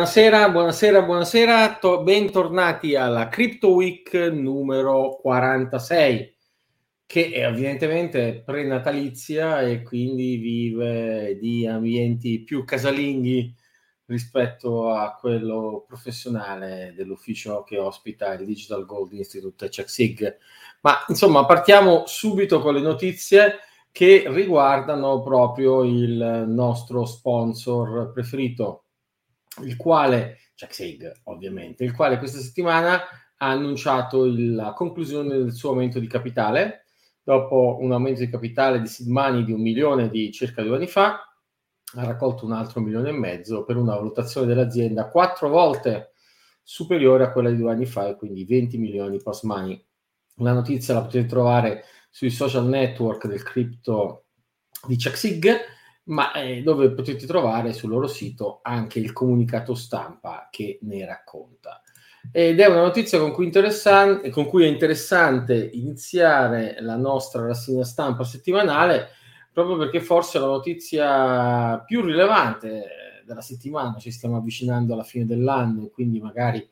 Buonasera, buonasera, buonasera, to- bentornati alla Crypto Week numero 46, che è evidentemente prenatalizia e quindi vive di ambienti più casalinghi rispetto a quello professionale dell'ufficio che ospita il Digital Gold Institute CheckSig. Ma insomma, partiamo subito con le notizie che riguardano proprio il nostro sponsor preferito il quale, Jack ovviamente, il quale questa settimana ha annunciato il, la conclusione del suo aumento di capitale, dopo un aumento di capitale di seed money di un milione di circa due anni fa, ha raccolto un altro milione e mezzo per una valutazione dell'azienda quattro volte superiore a quella di due anni fa e quindi 20 milioni post money. La notizia la potete trovare sui social network del cripto di CheckSig ma eh, dove potete trovare sul loro sito anche il comunicato stampa che ne racconta. Ed è una notizia con cui, con cui è interessante iniziare la nostra rassegna stampa settimanale, proprio perché forse è la notizia più rilevante della settimana, ci stiamo avvicinando alla fine dell'anno quindi magari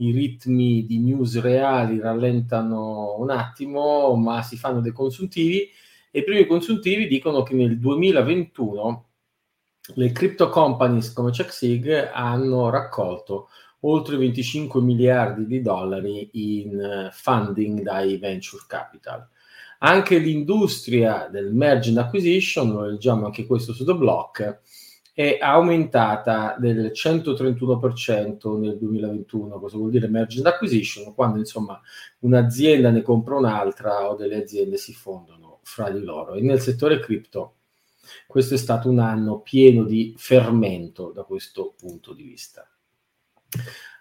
i ritmi di news reali rallentano un attimo, ma si fanno dei consuntivi e i primi consultivi dicono che nel 2021 le crypto companies come CheckSig hanno raccolto oltre 25 miliardi di dollari in eh, funding dai venture capital. Anche l'industria del merge and acquisition, lo leggiamo anche questo su The Block, è aumentata del 131% nel 2021. Cosa vuol dire merge and acquisition? Quando insomma un'azienda ne compra un'altra o delle aziende si fondono fra di loro. E nel settore cripto questo è stato un anno pieno di fermento da questo punto di vista.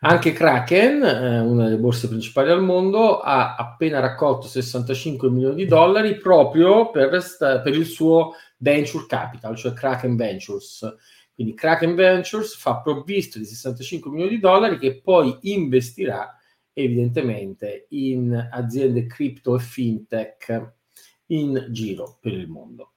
Anche Kraken, eh, una delle borse principali al mondo, ha appena raccolto 65 milioni di dollari proprio per, per il suo venture capital, cioè Kraken Ventures. Quindi Kraken Ventures fa provvisto di 65 milioni di dollari che poi investirà evidentemente in aziende cripto e fintech in giro per il mondo.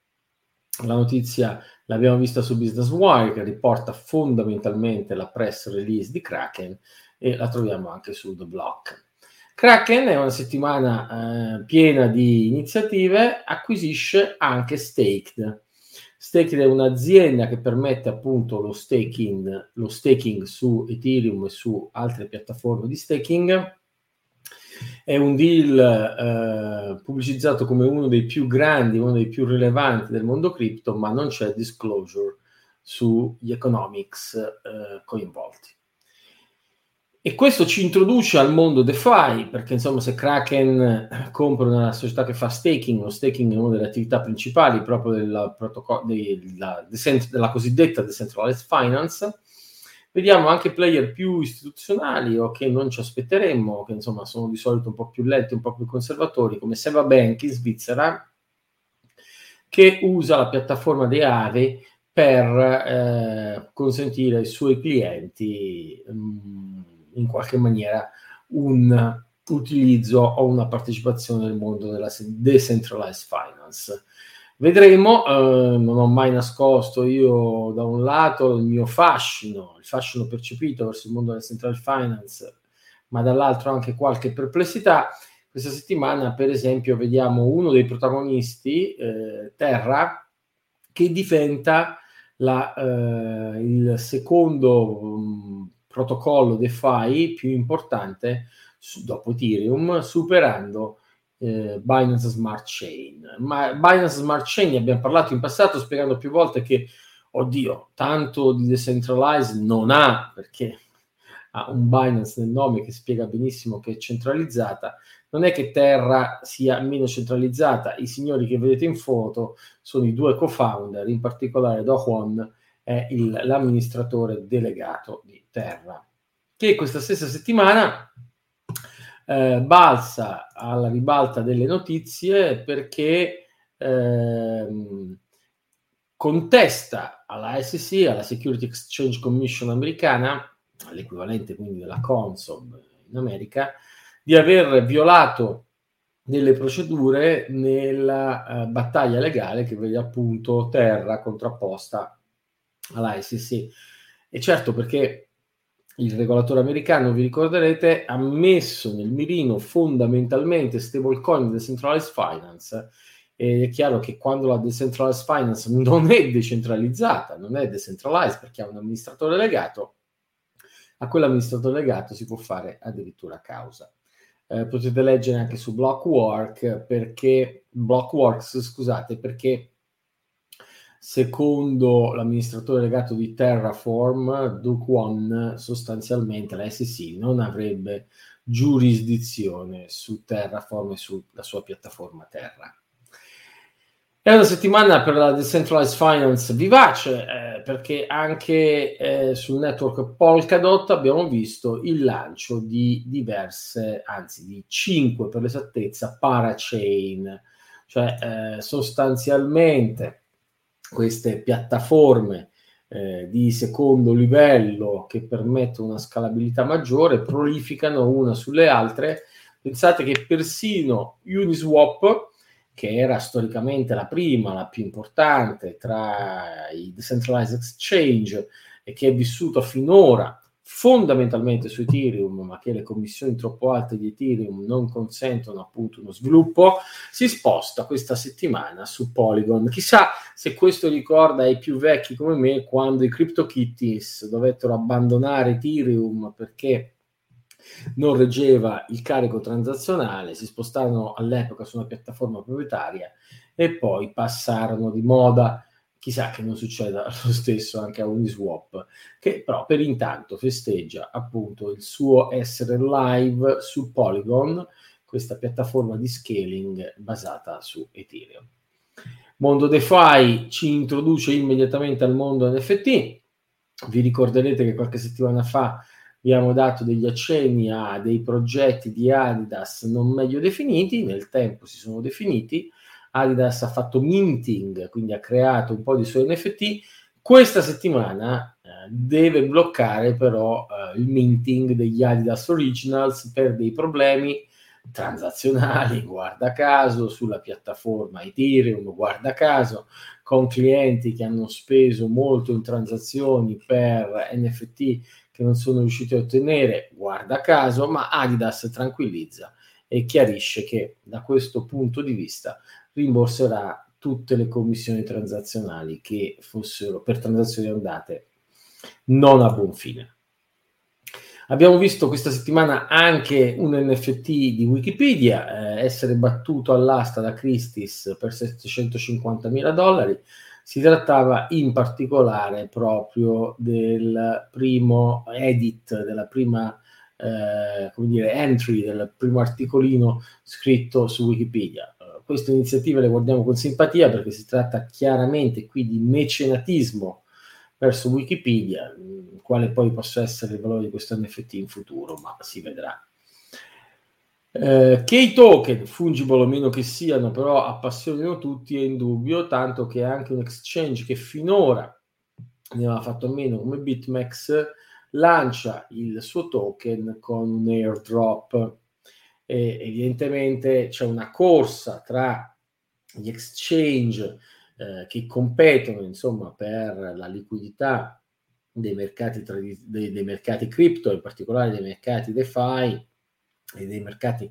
La notizia l'abbiamo vista su Business Wire che riporta fondamentalmente la press release di Kraken e la troviamo anche su The Block. Kraken è una settimana eh, piena di iniziative, acquisisce anche Staked. Staked è un'azienda che permette appunto lo staking, lo staking su Ethereum e su altre piattaforme di staking è un deal eh, pubblicizzato come uno dei più grandi, uno dei più rilevanti del mondo cripto, ma non c'è disclosure sugli economics eh, coinvolti. E questo ci introduce al mondo DeFi, perché insomma se Kraken compra una società che fa staking, lo staking è una delle attività principali proprio della, della, della cosiddetta decentralized finance, Vediamo anche player più istituzionali o che non ci aspetteremmo, che insomma sono di solito un po' più lenti, un po' più conservatori, come Seva Bank in Svizzera, che usa la piattaforma di Aave per eh, consentire ai suoi clienti mh, mm, in qualche maniera un utilizzo o una partecipazione nel mondo della decentralized finance. Vedremo, eh, non ho mai nascosto io da un lato il mio fascino, il fascino percepito verso il mondo del central finance, ma dall'altro anche qualche perplessità. Questa settimana, per esempio, vediamo uno dei protagonisti, eh, Terra, che diventa la, eh, il secondo um, protocollo DeFi più importante su, dopo Ethereum, superando eh, Binance Smart Chain. Ma Binance Smart Chain ne abbiamo parlato in passato spiegando più volte che, oddio, tanto di decentralized non ha, perché ha un Binance nel nome che spiega benissimo che è centralizzata. Non è che Terra sia meno centralizzata, i signori che vedete in foto sono i due co-founder, in particolare Do Kwon è il, l'amministratore delegato di Terra, che questa stessa settimana eh, balza alla ribalta delle notizie perché ehm, contesta alla SEC, alla Security Exchange Commission americana, l'equivalente quindi della Consob in America, di aver violato delle procedure nella uh, battaglia legale che vede appunto terra contrapposta alla SEC. E certo perché il regolatore americano, vi ricorderete, ha messo nel mirino fondamentalmente stablecoin e decentralized finance. Ed è chiaro che quando la decentralized finance non è decentralizzata, non è decentralized perché ha un amministratore legato, a quell'amministratore legato si può fare addirittura causa. Eh, potete leggere anche su Blockwork perché Blockworks, scusate, perché secondo l'amministratore legato di Terraform, One, sostanzialmente la SEC non avrebbe giurisdizione su Terraform e sulla sua piattaforma Terra. È una settimana per la decentralized finance vivace eh, perché anche eh, sul network Polkadot abbiamo visto il lancio di diverse, anzi di 5 per l'esattezza, parachain, cioè eh, sostanzialmente queste piattaforme eh, di secondo livello che permettono una scalabilità maggiore prolificano una sulle altre. Pensate che persino Uniswap che era storicamente la prima, la più importante tra i decentralized exchange e che è vissuto finora fondamentalmente su Ethereum, ma che le commissioni troppo alte di Ethereum non consentono appunto uno sviluppo, si sposta questa settimana su Polygon. Chissà se questo ricorda ai più vecchi come me quando i CryptoKitties dovettero abbandonare Ethereum perché non reggeva il carico transazionale, si spostarono all'epoca su una piattaforma proprietaria e poi passarono di moda. Chissà che non succeda lo stesso anche a Uniswap, che però per intanto festeggia appunto il suo essere live su Polygon, questa piattaforma di scaling basata su Ethereum. Mondo DeFi ci introduce immediatamente al mondo NFT. Vi ricorderete che qualche settimana fa abbiamo dato degli accenni a dei progetti di Adidas non meglio definiti, nel tempo si sono definiti. Adidas ha fatto minting, quindi ha creato un po' di suoi NFT. Questa settimana eh, deve bloccare però eh, il minting degli Adidas Originals per dei problemi transazionali, guarda caso, sulla piattaforma Ethereum, guarda caso, con clienti che hanno speso molto in transazioni per NFT che non sono riusciti a ottenere, guarda caso, ma Adidas tranquillizza e chiarisce che da questo punto di vista rimborserà tutte le commissioni transazionali che fossero per transazioni andate non a buon fine. Abbiamo visto questa settimana anche un NFT di Wikipedia eh, essere battuto all'asta da Christie's per 750 mila dollari. Si trattava in particolare proprio del primo edit, della prima eh, come dire, entry, del primo articolino scritto su Wikipedia. Queste iniziative le guardiamo con simpatia perché si tratta chiaramente qui di mecenatismo verso Wikipedia, quale poi possa essere il valore di questo NFT in futuro, ma si vedrà. Eh, che i token, fungible o meno che siano, però appassionino tutti è indubbio, tanto che anche un exchange che finora ne aveva fatto a meno come BitMEX lancia il suo token con un airdrop. E evidentemente c'è una corsa tra gli exchange eh, che competono insomma per la liquidità dei mercati, tradi- dei, dei mercati cripto, in particolare dei mercati DeFi e dei mercati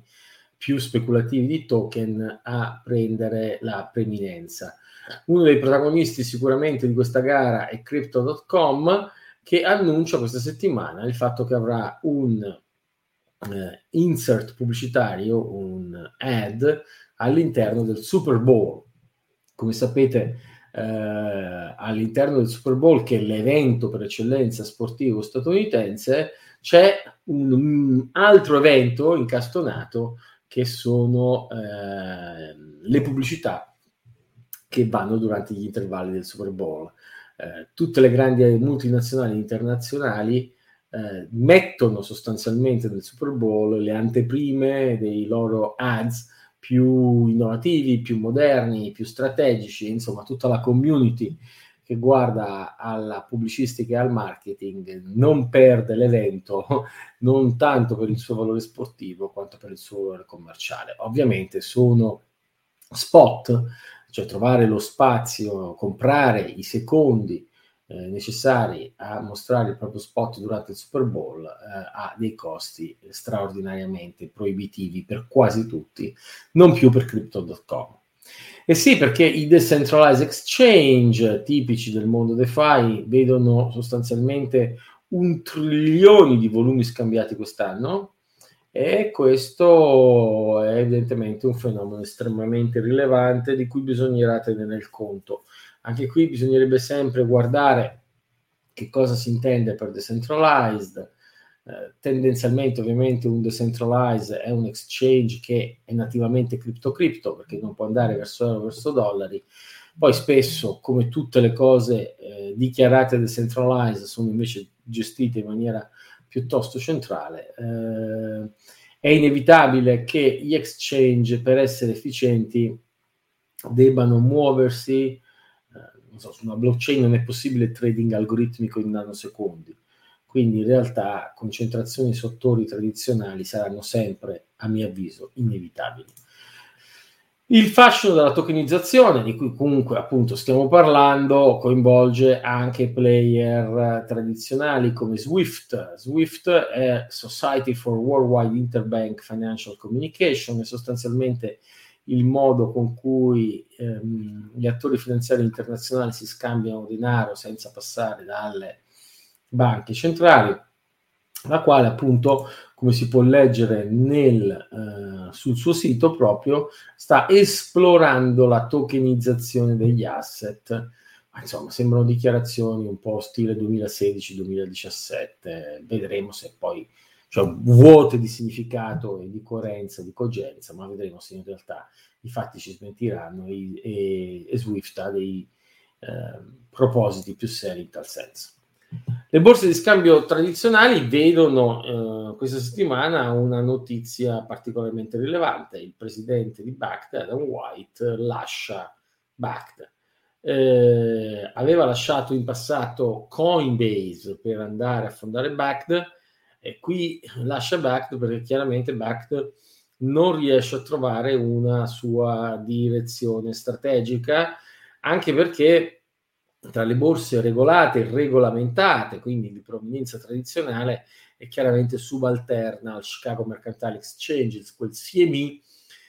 più speculativi di token a prendere la preminenza. Uno dei protagonisti sicuramente di questa gara è Crypto.com che annuncia questa settimana il fatto che avrà un eh, insert pubblicitario, un ad all'interno del Super Bowl. Come sapete, eh, all'interno del Super Bowl, che è l'evento per eccellenza sportivo statunitense, c'è un, un altro evento incastonato che sono eh, le pubblicità che vanno durante gli intervalli del Super Bowl. Eh, tutte le grandi multinazionali internazionali eh, mettono sostanzialmente nel Super Bowl le anteprime dei loro ads più innovativi, più moderni, più strategici, insomma tutta la community che guarda alla pubblicistica e al marketing non perde l'evento non tanto per il suo valore sportivo quanto per il suo valore commerciale. Ovviamente sono spot, cioè trovare lo spazio, comprare i secondi eh, necessari a mostrare il proprio spot durante il Super Bowl eh, ha dei costi straordinariamente proibitivi per quasi tutti, non più per Crypto.com. E sì, perché i decentralized exchange tipici del mondo DeFi vedono sostanzialmente un trilione di volumi scambiati quest'anno e questo è evidentemente un fenomeno estremamente rilevante di cui bisognerà tenere il conto. Anche qui bisognerebbe sempre guardare che cosa si intende per decentralized. Eh, tendenzialmente ovviamente un decentralized è un exchange che è nativamente cripto-cripto perché non può andare verso euro verso dollari. Poi spesso, come tutte le cose eh, dichiarate decentralized, sono invece gestite in maniera piuttosto centrale. Eh, è inevitabile che gli exchange, per essere efficienti, debbano muoversi. So, su una blockchain non è possibile trading algoritmico in nanosecondi. Quindi in realtà concentrazioni sottori tradizionali saranno sempre, a mio avviso, inevitabili. Il fascino della tokenizzazione, di cui comunque appunto stiamo parlando, coinvolge anche player tradizionali come Swift. Swift è Society for Worldwide Interbank Financial Communication, è sostanzialmente il modo con cui ehm, gli attori finanziari internazionali si scambiano denaro senza passare dalle banche centrali, la quale appunto come si può leggere nel, uh, sul suo sito proprio, sta esplorando la tokenizzazione degli asset. Ma insomma, sembrano dichiarazioni un po' stile 2016-2017. Vedremo se poi cioè, vuote di significato e di coerenza, di cogenza, ma vedremo se in realtà i fatti ci smentiranno e, e, e Swift ha dei eh, propositi più seri in tal senso. Le borse di scambio tradizionali vedono eh, questa settimana una notizia particolarmente rilevante. Il presidente di Bact, Adam White, lascia Bact. Eh, aveva lasciato in passato Coinbase per andare a fondare Bact e qui lascia Bact perché chiaramente Bact non riesce a trovare una sua direzione strategica, anche perché tra le borse regolate e regolamentate, quindi di provenienza tradizionale, è chiaramente subalterna al Chicago Mercantile Exchange, quel CME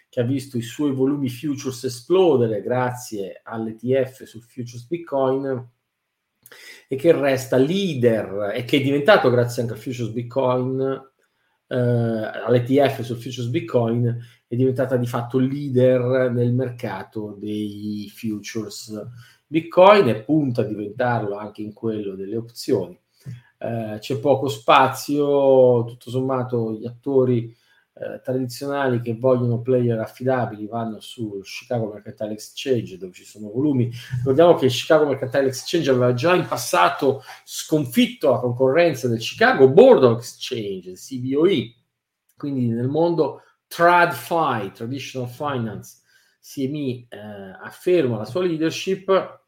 che ha visto i suoi volumi futures esplodere grazie all'ETF sul futures Bitcoin e che resta leader e che è diventato grazie anche al futures Bitcoin eh, all'ETF sul futures Bitcoin è diventata di fatto leader nel mercato dei futures Bitcoin e punta a diventarlo anche in quello delle opzioni. Eh, c'è poco spazio, tutto sommato gli attori eh, tradizionali che vogliono player affidabili vanno sul Chicago Mercantile Exchange dove ci sono volumi. Ricordiamo che il Chicago Mercantile Exchange aveva già in passato sconfitto la concorrenza del Chicago Board of Exchange, CBOE, quindi nel mondo TradFi, Traditional Finance, CME eh, afferma la sua leadership.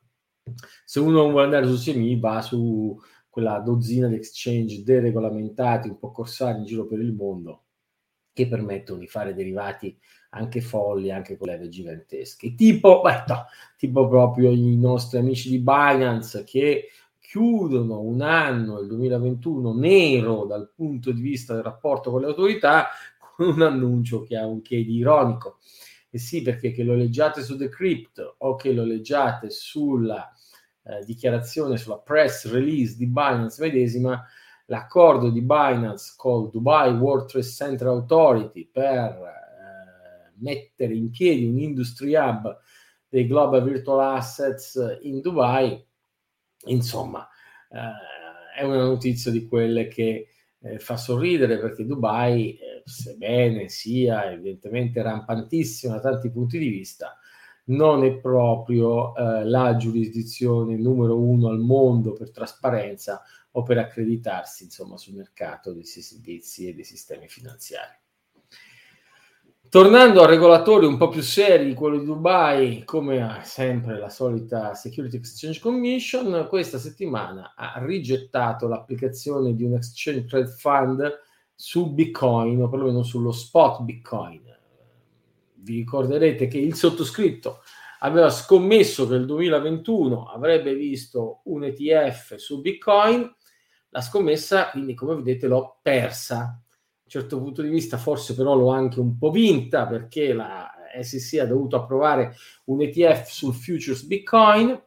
Se uno non vuole andare su CMI va su quella dozzina di exchange deregolamentati, un po' corsari in giro per il mondo, che permettono di fare derivati anche folli, anche con leve gigantesche. Tipo, beh, no, tipo proprio i nostri amici di Binance che chiudono un anno, il 2021, nero dal punto di vista del rapporto con le autorità, con un annuncio che ha un che di ironico. E sì, perché che lo leggiate su Decrypt o che lo leggiate sulla eh, dichiarazione, sulla press release di Binance medesima, l'accordo di Binance col Dubai World Trade Center Authority per eh, mettere in piedi un industry hub dei global virtual assets in Dubai, insomma, eh, è una notizia di quelle che eh, fa sorridere perché Dubai, eh, sebbene sia evidentemente rampantissima da tanti punti di vista, non è proprio eh, la giurisdizione numero uno al mondo per trasparenza o per accreditarsi insomma, sul mercato dei servizi e dei sistemi finanziari. Tornando a regolatori un po' più seri, quello di Dubai, come sempre la solita Security Exchange Commission, questa settimana ha rigettato l'applicazione di un Exchange Trade Fund su Bitcoin, o perlomeno sullo spot Bitcoin. Vi ricorderete che il sottoscritto aveva scommesso che il 2021 avrebbe visto un ETF su Bitcoin, la scommessa quindi come vedete l'ho persa. A un certo punto di vista forse però l'ho anche un po' vinta perché la SEC ha dovuto approvare un ETF sul futures Bitcoin,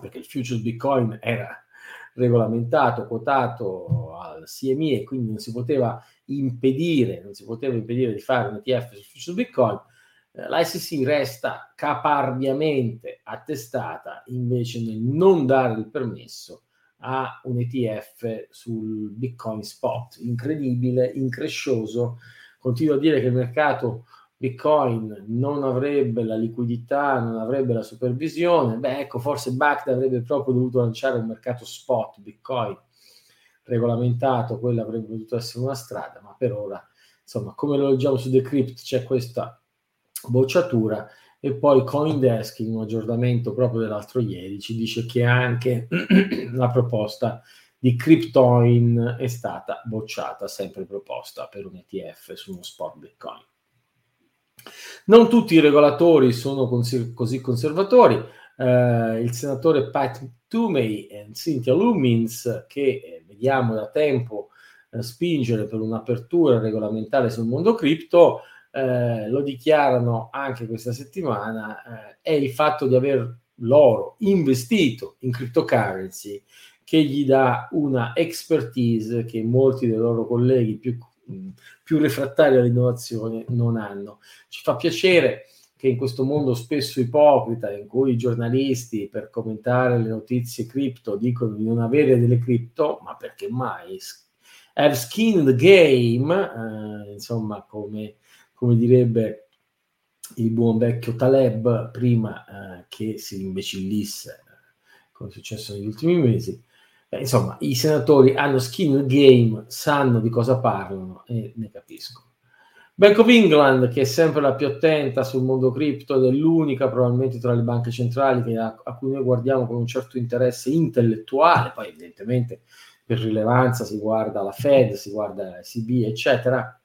perché il futures Bitcoin era regolamentato, quotato al CME e quindi non si poteva impedire, non si poteva impedire di fare un ETF sul futures Bitcoin. Eh, la SEC resta caparbiamente attestata invece nel non dare il permesso a un ETF sul Bitcoin spot. Incredibile, increscioso. Continuo a dire che il mercato Bitcoin non avrebbe la liquidità, non avrebbe la supervisione, beh ecco forse BACT avrebbe proprio dovuto lanciare un mercato spot Bitcoin regolamentato, quella avrebbe potuto essere una strada, ma per ora, insomma, come lo leggiamo su Decrypt c'è questa bocciatura e poi Coindesk in un aggiornamento proprio dell'altro ieri ci dice che anche la proposta di Cryptoin è stata bocciata, sempre proposta per un ETF su uno spot Bitcoin. Non tutti i regolatori sono cons- così conservatori. Eh, il senatore Pat Toomey e Cynthia Lumins, che eh, vediamo da tempo eh, spingere per un'apertura regolamentare sul mondo cripto, eh, lo dichiarano anche questa settimana, eh, è il fatto di aver loro investito in cryptocurrency che gli dà una expertise che molti dei loro colleghi più più refrattari all'innovazione non hanno. Ci fa piacere che in questo mondo spesso ipocrita, in cui i giornalisti per commentare le notizie cripto dicono di non avere delle cripto, ma perché mai? Have skin in the game, eh, insomma, come, come, direbbe il buon vecchio Taleb prima eh, che si imbecillisse, come è successo negli ultimi mesi, eh, insomma, i senatori hanno skin in game, sanno di cosa parlano e ne capiscono. Bank of England, che è sempre la più attenta sul mondo cripto ed è l'unica probabilmente tra le banche centrali a, a, cui noi guardiamo con un certo interesse intellettuale, poi evidentemente per rilevanza si guarda la Fed, si guarda ECB, eccetera,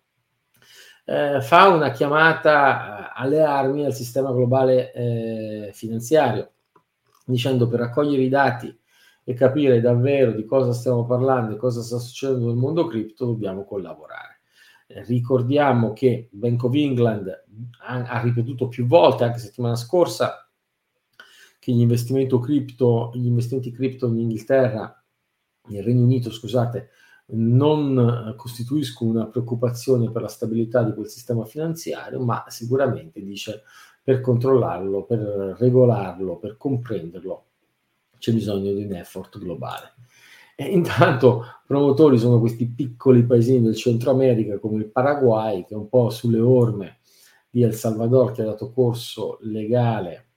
eh, fa una chiamata eh, alle armi al sistema globale eh, finanziario, dicendo per raccogliere i dati e capire davvero di cosa stiamo parlando e cosa sta succedendo nel mondo cripto, dobbiamo collaborare. Eh, ricordiamo che Bank of England ha, ha, ripetuto più volte, anche settimana scorsa, che gli investimenti gli investimenti cripto in Inghilterra, nel Regno Unito, scusate, non costituiscono una preoccupazione per la stabilità di quel sistema finanziario, ma sicuramente dice per controllarlo, per regolarlo, per comprenderlo c'è bisogno di un effort globale. E intanto promotori sono questi piccoli paesini del Centro America come il Paraguay, che è un po' sulle orme di El Salvador, che ha dato corso legale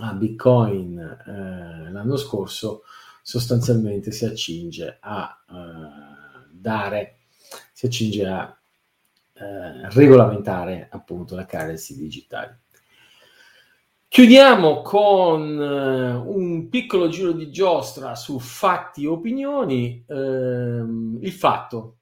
a Bitcoin eh, l'anno scorso, sostanzialmente si accinge a eh, dare, si accinge a eh, regolamentare appunto le currency digitali. Chiudiamo con uh, un piccolo giro di giostra su fatti e opinioni. Uh, il fatto,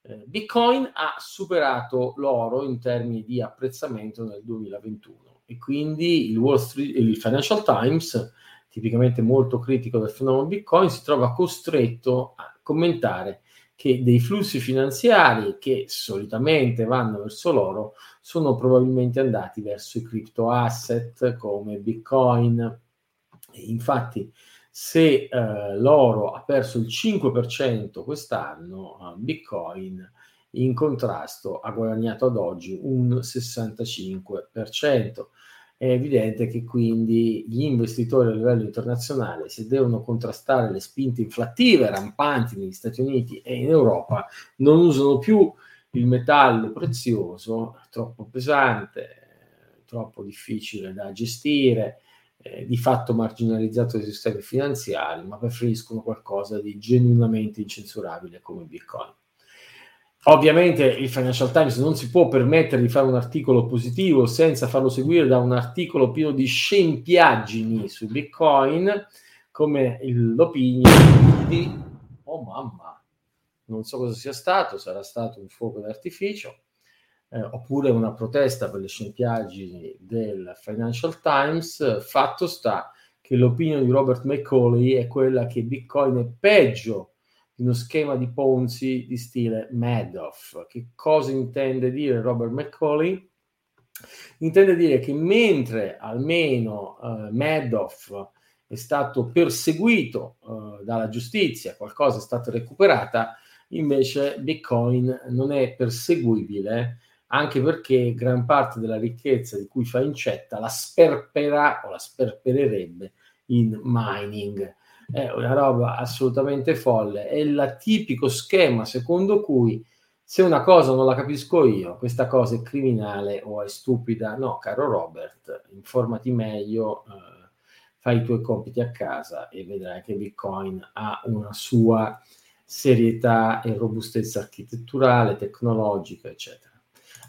uh, Bitcoin ha superato l'oro in termini di apprezzamento nel 2021 e quindi il, Wall Street, il Financial Times, tipicamente molto critico del fenomeno Bitcoin, si trova costretto a commentare che dei flussi finanziari che solitamente vanno verso l'oro sono probabilmente andati verso i crypto asset come Bitcoin. Infatti, se eh, l'oro ha perso il 5% quest'anno, eh, Bitcoin in contrasto ha guadagnato ad oggi un 65% è evidente che quindi gli investitori a livello internazionale, se devono contrastare le spinte inflattive rampanti negli Stati Uniti e in Europa, non usano più il metallo prezioso, troppo pesante, troppo difficile da gestire, eh, di fatto marginalizzato dai sistemi finanziari, ma preferiscono qualcosa di genuinamente incensurabile come Bitcoin. Ovviamente il Financial Times non si può permettere di fare un articolo positivo senza farlo seguire da un articolo pieno di scempiaggini su Bitcoin, come l'opinione di... Oh mamma, non so cosa sia stato, sarà stato un fuoco d'artificio. eh, oppure una protesta per le scempiaggini del Financial Times, fatto sta che l'opinione di Robert McCauley è quella che Bitcoin è peggio di uno schema di Ponzi di stile Madoff. Che cosa intende dire Robert McCauley? Intende dire che mentre almeno uh, Madoff è stato perseguito uh, dalla giustizia, qualcosa è stato recuperata, invece Bitcoin non è perseguibile anche perché gran parte della ricchezza di cui fa incetta la sperperà o la sperpererebbe in mining. È una roba assolutamente folle. È il tipico schema secondo cui se una cosa non la capisco io, questa cosa è criminale o è stupida. No, caro Robert, informati meglio, eh, fai i tuoi compiti a casa e vedrai che Bitcoin ha una sua serietà e robustezza architetturale, tecnologica, eccetera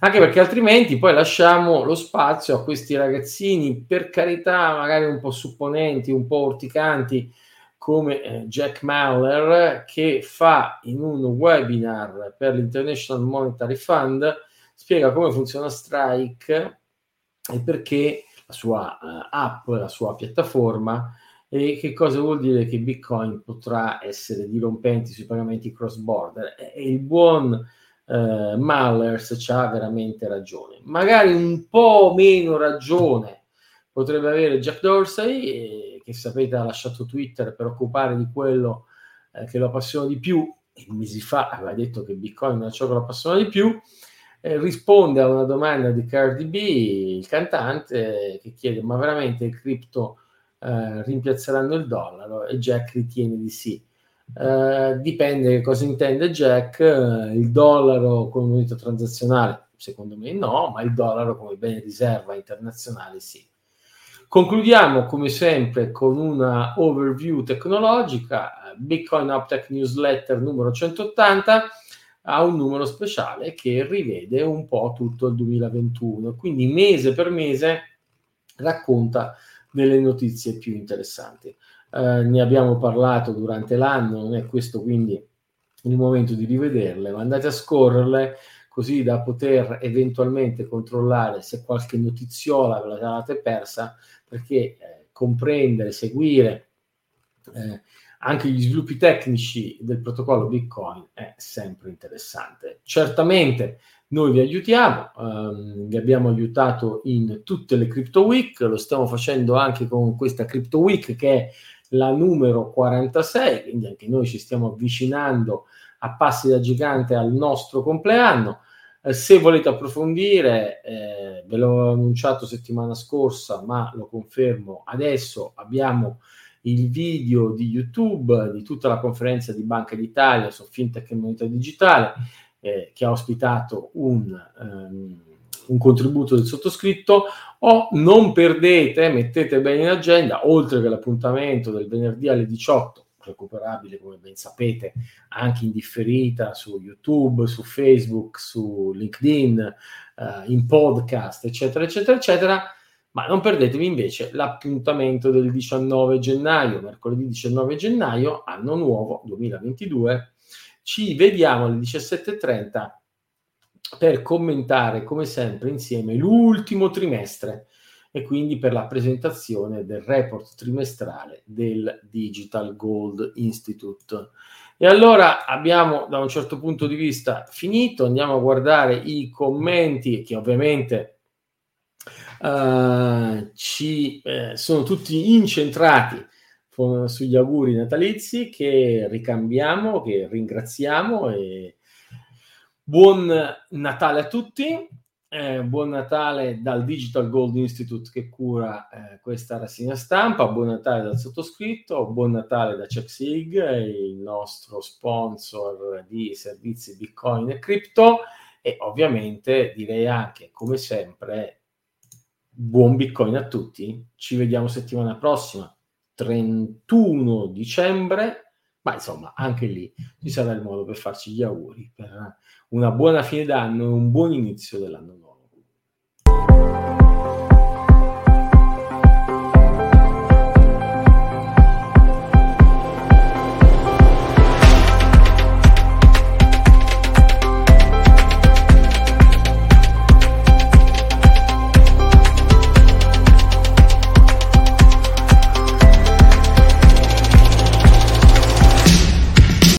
anche perché altrimenti poi lasciamo lo spazio a questi ragazzini, per carità, magari un po' supponenti, un po' orticanti, come eh, Jack Mauler, che fa in un webinar per l'International Monetary Fund, spiega come funziona Strike e perché la sua uh, app, la sua piattaforma, e che cosa vuol dire che Bitcoin potrà essere dirompente sui pagamenti cross border. E il buon eh, Mallers ha veramente ragione. Magari un po' meno ragione potrebbe avere Jack Dorsey, eh, che sapete ha lasciato Twitter per occupare di quello eh, che lo appassiona di più, e mesi fa aveva detto che Bitcoin è ciò che lo appassiona di più, eh, risponde a una domanda di Cardi B, il cantante, che chiede ma veramente i cripto eh, rimpiazzeranno il dollaro? E Jack ritiene di sì. Eh, dipende che cosa intende Jack, uh, il dollaro come moneta transazionale, secondo me no, ma il dollaro come bene riserva internazionale sì. Concludiamo come sempre con una overview tecnologica, Bitcoin Uptech Newsletter numero 180 ha un numero speciale che rivede un po' tutto il 2021, quindi mese per mese racconta delle notizie più interessanti. Eh, ne abbiamo parlato durante l'anno, non è questo quindi il momento di rivederle, ma andate a scorrerle così da poter eventualmente controllare se qualche notiziola ve l'avete persa, perché eh, comprendere, seguire eh, anche gli sviluppi tecnici del protocollo Bitcoin è sempre interessante. Certamente noi vi aiutiamo, ehm, vi abbiamo aiutato in tutte le Crypto Week, lo stiamo facendo anche con questa Crypto Week che è la numero 46, quindi anche noi ci stiamo avvicinando a passi da gigante al nostro compleanno. Eh, se volete approfondire, eh, ve l'ho annunciato settimana scorsa, ma lo confermo adesso, abbiamo il video di YouTube di tutta la conferenza di Banca d'Italia su FinTech e Moneta Digitale, eh, che ha ospitato un... Um, un contributo del sottoscritto. O non perdete, mettete bene in agenda, oltre che l'appuntamento del venerdì alle 18, recuperabile come ben sapete anche in differita su YouTube, su Facebook, su LinkedIn, eh, in podcast, eccetera, eccetera, eccetera. Ma non perdetevi invece l'appuntamento del 19 gennaio, mercoledì 19 gennaio, anno nuovo 2022. Ci vediamo alle 17.30 per commentare come sempre insieme l'ultimo trimestre e quindi per la presentazione del report trimestrale del Digital Gold Institute. E allora abbiamo da un certo punto di vista finito, andiamo a guardare i commenti che ovviamente uh, ci eh, sono tutti incentrati sugli auguri natalizi che ricambiamo, che ringraziamo e Buon Natale a tutti, eh, buon Natale dal Digital Gold Institute che cura eh, questa rassegna stampa, buon Natale dal sottoscritto, buon Natale da CheckSig, il nostro sponsor di servizi Bitcoin e cripto. E ovviamente direi anche come sempre buon Bitcoin a tutti, ci vediamo settimana prossima, 31 dicembre, ma insomma anche lì ci sarà il modo per farci gli auguri per una buona fine d'anno e un buon inizio dell'anno.